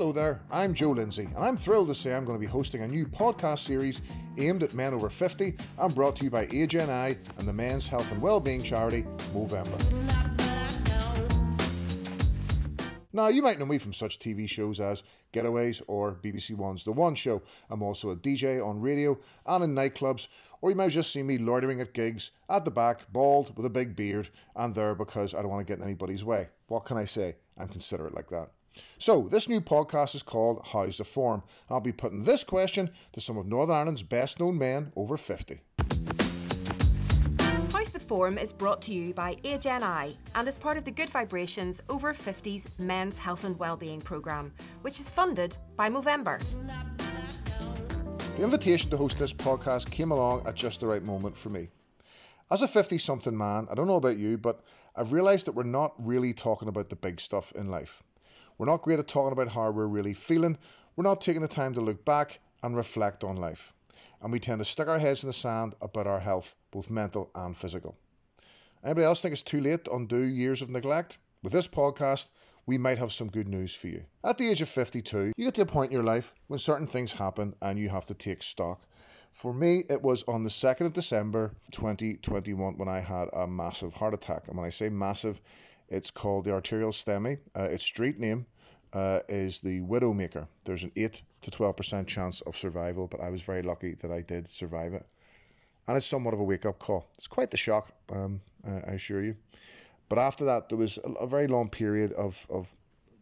Hello there, I'm Joe Lindsay, and I'm thrilled to say I'm going to be hosting a new podcast series aimed at men over 50 and brought to you by Age NI and the men's health and wellbeing charity Movember. Now, you might know me from such TV shows as Getaways or BBC One's The One Show. I'm also a DJ on radio and in nightclubs, or you might just see me loitering at gigs at the back, bald, with a big beard, and there because I don't want to get in anybody's way. What can I say? I'm considerate like that. So, this new podcast is called How's the Form? I'll be putting this question to some of Northern Ireland's best known men over 50. How's the Form is brought to you by Age NI and is part of the Good Vibrations Over 50s Men's Health and Wellbeing programme, which is funded by Movember. The invitation to host this podcast came along at just the right moment for me. As a 50 something man, I don't know about you, but I've realised that we're not really talking about the big stuff in life. We're not great at talking about how we're really feeling. We're not taking the time to look back and reflect on life. And we tend to stick our heads in the sand about our health, both mental and physical. Anybody else think it's too late to undo years of neglect? With this podcast, we might have some good news for you. At the age of 52, you get to a point in your life when certain things happen and you have to take stock. For me, it was on the 2nd of December 2021 when I had a massive heart attack. And when I say massive, it's called the arterial STEMI. Uh, its street name uh, is the Widowmaker. There's an 8 to 12% chance of survival, but I was very lucky that I did survive it. And it's somewhat of a wake up call. It's quite the shock, um, I assure you. But after that, there was a, very long period of, of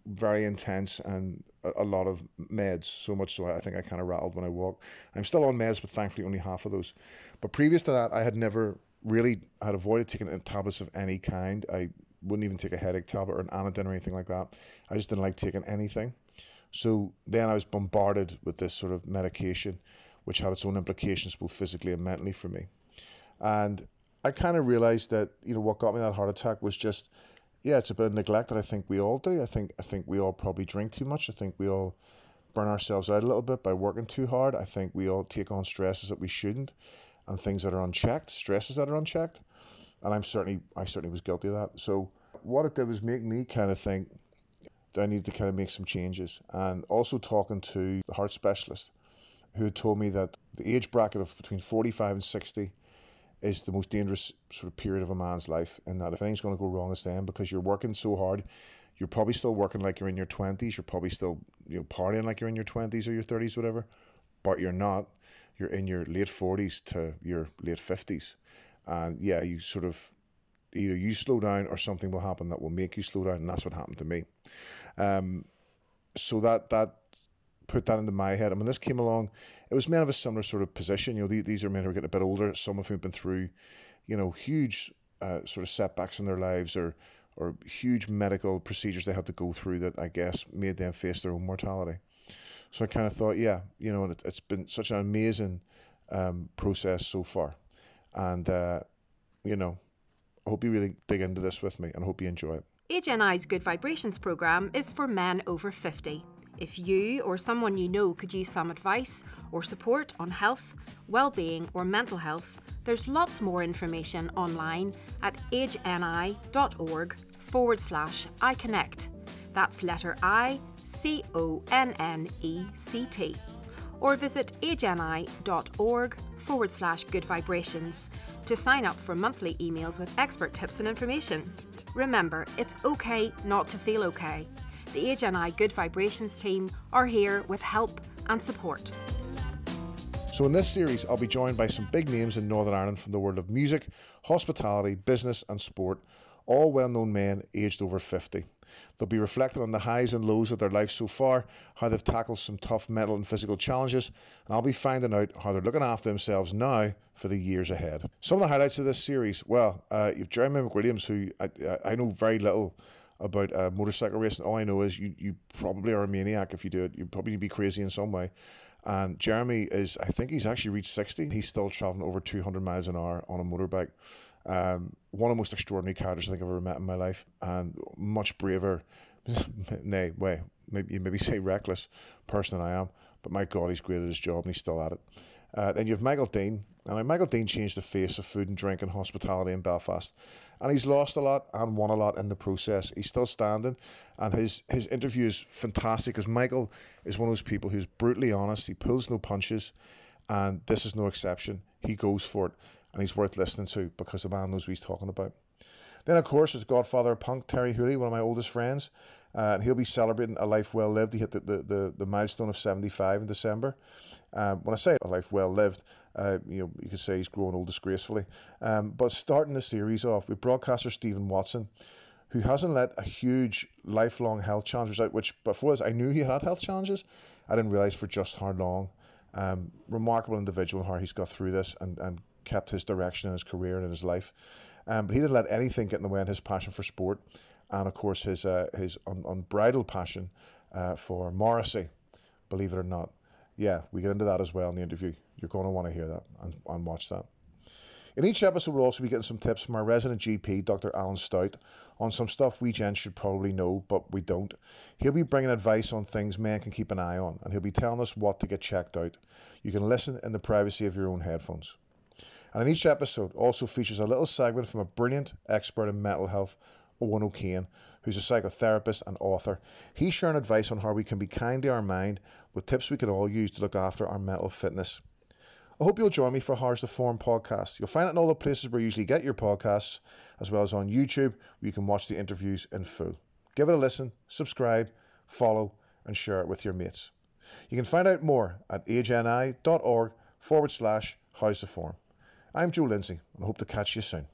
very intense and a, a, lot of meds. So much so I think I kind of rattled when I walked. I'm still on meds, but thankfully only half of those. But previous to that, I had never really had avoided taking tablets of any kind. I wouldn't even take a headache tablet or an Anadin or anything like that. I just didn't like taking anything. So then I was bombarded with this sort of medication, which had its own implications both physically and mentally for me. And I kind of realized that you know what got me that heart attack was just yeah, it's a bit of neglect that I think we all do. I think I think we all probably drink too much. I think we all burn ourselves out a little bit by working too hard. I think we all take on stresses that we shouldn't and things that are unchecked, stresses that are unchecked and I'm certainly I certainly was guilty of that. So what it did was make me kind of think that I needed to kind of make some changes, and also talking to the heart specialist, who had told me that the age bracket of between 45 and 60 is the most dangerous sort of period of a man's life, and that if anything's going to go wrong, it's then because you're working so hard. You're probably still working like you're in your 20s. You're probably still you know partying like you're in your 20s or your 30s, whatever, but you're not. You're in your late 40s to your late 50s and yeah, you sort of either you slow down or something will happen that will make you slow down, and that's what happened to me. Um, so that that put that into my head. I mean, this came along, it was men of a similar sort of position. You know, these are men who are getting a bit older. Some of whom have been through, you know, huge uh, sort of setbacks in their lives or or huge medical procedures they had to go through that I guess made them face their own mortality. So I kind of thought, yeah, you know, it, has been such an amazing um, process so far. And, uh, you know, I hope you really dig into this with me and I hope you enjoy it. Age NI's Good Vibrations programme is for men over 50. If you or someone you know could use some advice or support on health, well-being or mental health, there's lots more information online at ageni.org forward slash iConnect. That's letter I C O N N E C T or visit ageni.org forward slash good vibrations to sign up for monthly emails with expert tips and information. Remember, it's okay not to feel okay. The Age NI Good Vibrations team are here with help and support. So, in this series, I'll be joined by some big names in Northern Ireland from the world of music, hospitality, business, and sport, all well known men aged over 50. They'll be reflecting on the highs and lows of their life so far, how they've tackled some tough mental and physical challenges, and I'll be finding out how they're looking after themselves now for the years ahead. Some of the highlights of this series well, uh, you've Jeremy McWilliams, who I, I know very little about uh, motorcycle racing. All I know is you, you probably are a maniac if you do it. You probably be crazy in some way. And Jeremy is, I think he's actually reached 60. He's still traveling over 200 miles an hour on a motorbike. Um, one of the most extraordinary characters I think I've ever met in my life, and much braver, nay, way, maybe maybe say reckless person than I am. But my God, he's great at his job and he's still at it. Uh, then you have Michael Deane, And Michael Deane changed the face of food and drink and hospitality in Belfast. And he's lost a lot and won a lot in the process. He's still standing, and his, his interview is fantastic because Michael is one of those people who's brutally honest. He pulls no punches, and this is no exception. He goes for it, and he's worth listening to because the man knows what he's talking about. Then, of course, there's Godfather Punk, Terri Hooley, one of my oldest friends. Uh, and he'll be celebrating a life well lived. He hit the, the, the, the milestone of 75 in December. Um, when I say a life well lived, uh, you know, you could say he's grown old disgracefully. Um, but starting the series off with broadcaster Stephen Watson, who hasn't let a huge lifelong health challenge out, which before this, I knew he had health challenges. I didn't realise for just how long. Um, remarkable individual how he's got through this and, and kept his direction in his career and in his life. Um, but he didn't let anything get in the way of his passion for sport and, of course, his, uh, his un- unbridled passion uh, for Morrissey, believe it or not. Yeah, we get into that as well in the interview. You're going to want to hear that and, and watch that. In each episode, we'll also be getting some tips from our resident GP, Dr. Alan Stout, on some stuff we gents should probably know, but we don't. He'll be bringing advice on things men can keep an eye on, and he'll be telling us what to get checked out. You can listen in the privacy of your own headphones. And in each episode also features a little segment from a brilliant expert in mental health, Owen O'Kane, who's a psychotherapist and author. He's sharing advice on how we can be kind to our mind with tips we can all use to look after our mental fitness. I hope you'll join me for How's the Form podcast. You'll find it in all the places where you usually get your podcasts, as well as on YouTube, where you can watch the interviews in full. Give it a listen, subscribe, follow, and share it with your mates. You can find out more at ageni.org forward slash How's the Form. I'm Joe Lindsay and I hope to catch you soon.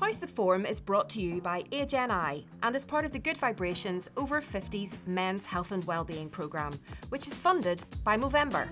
How's the Form is brought to you by Age NI and is part of the Good Vibrations Over 50s Men's Health and Wellbeing programme, which is funded by Movember.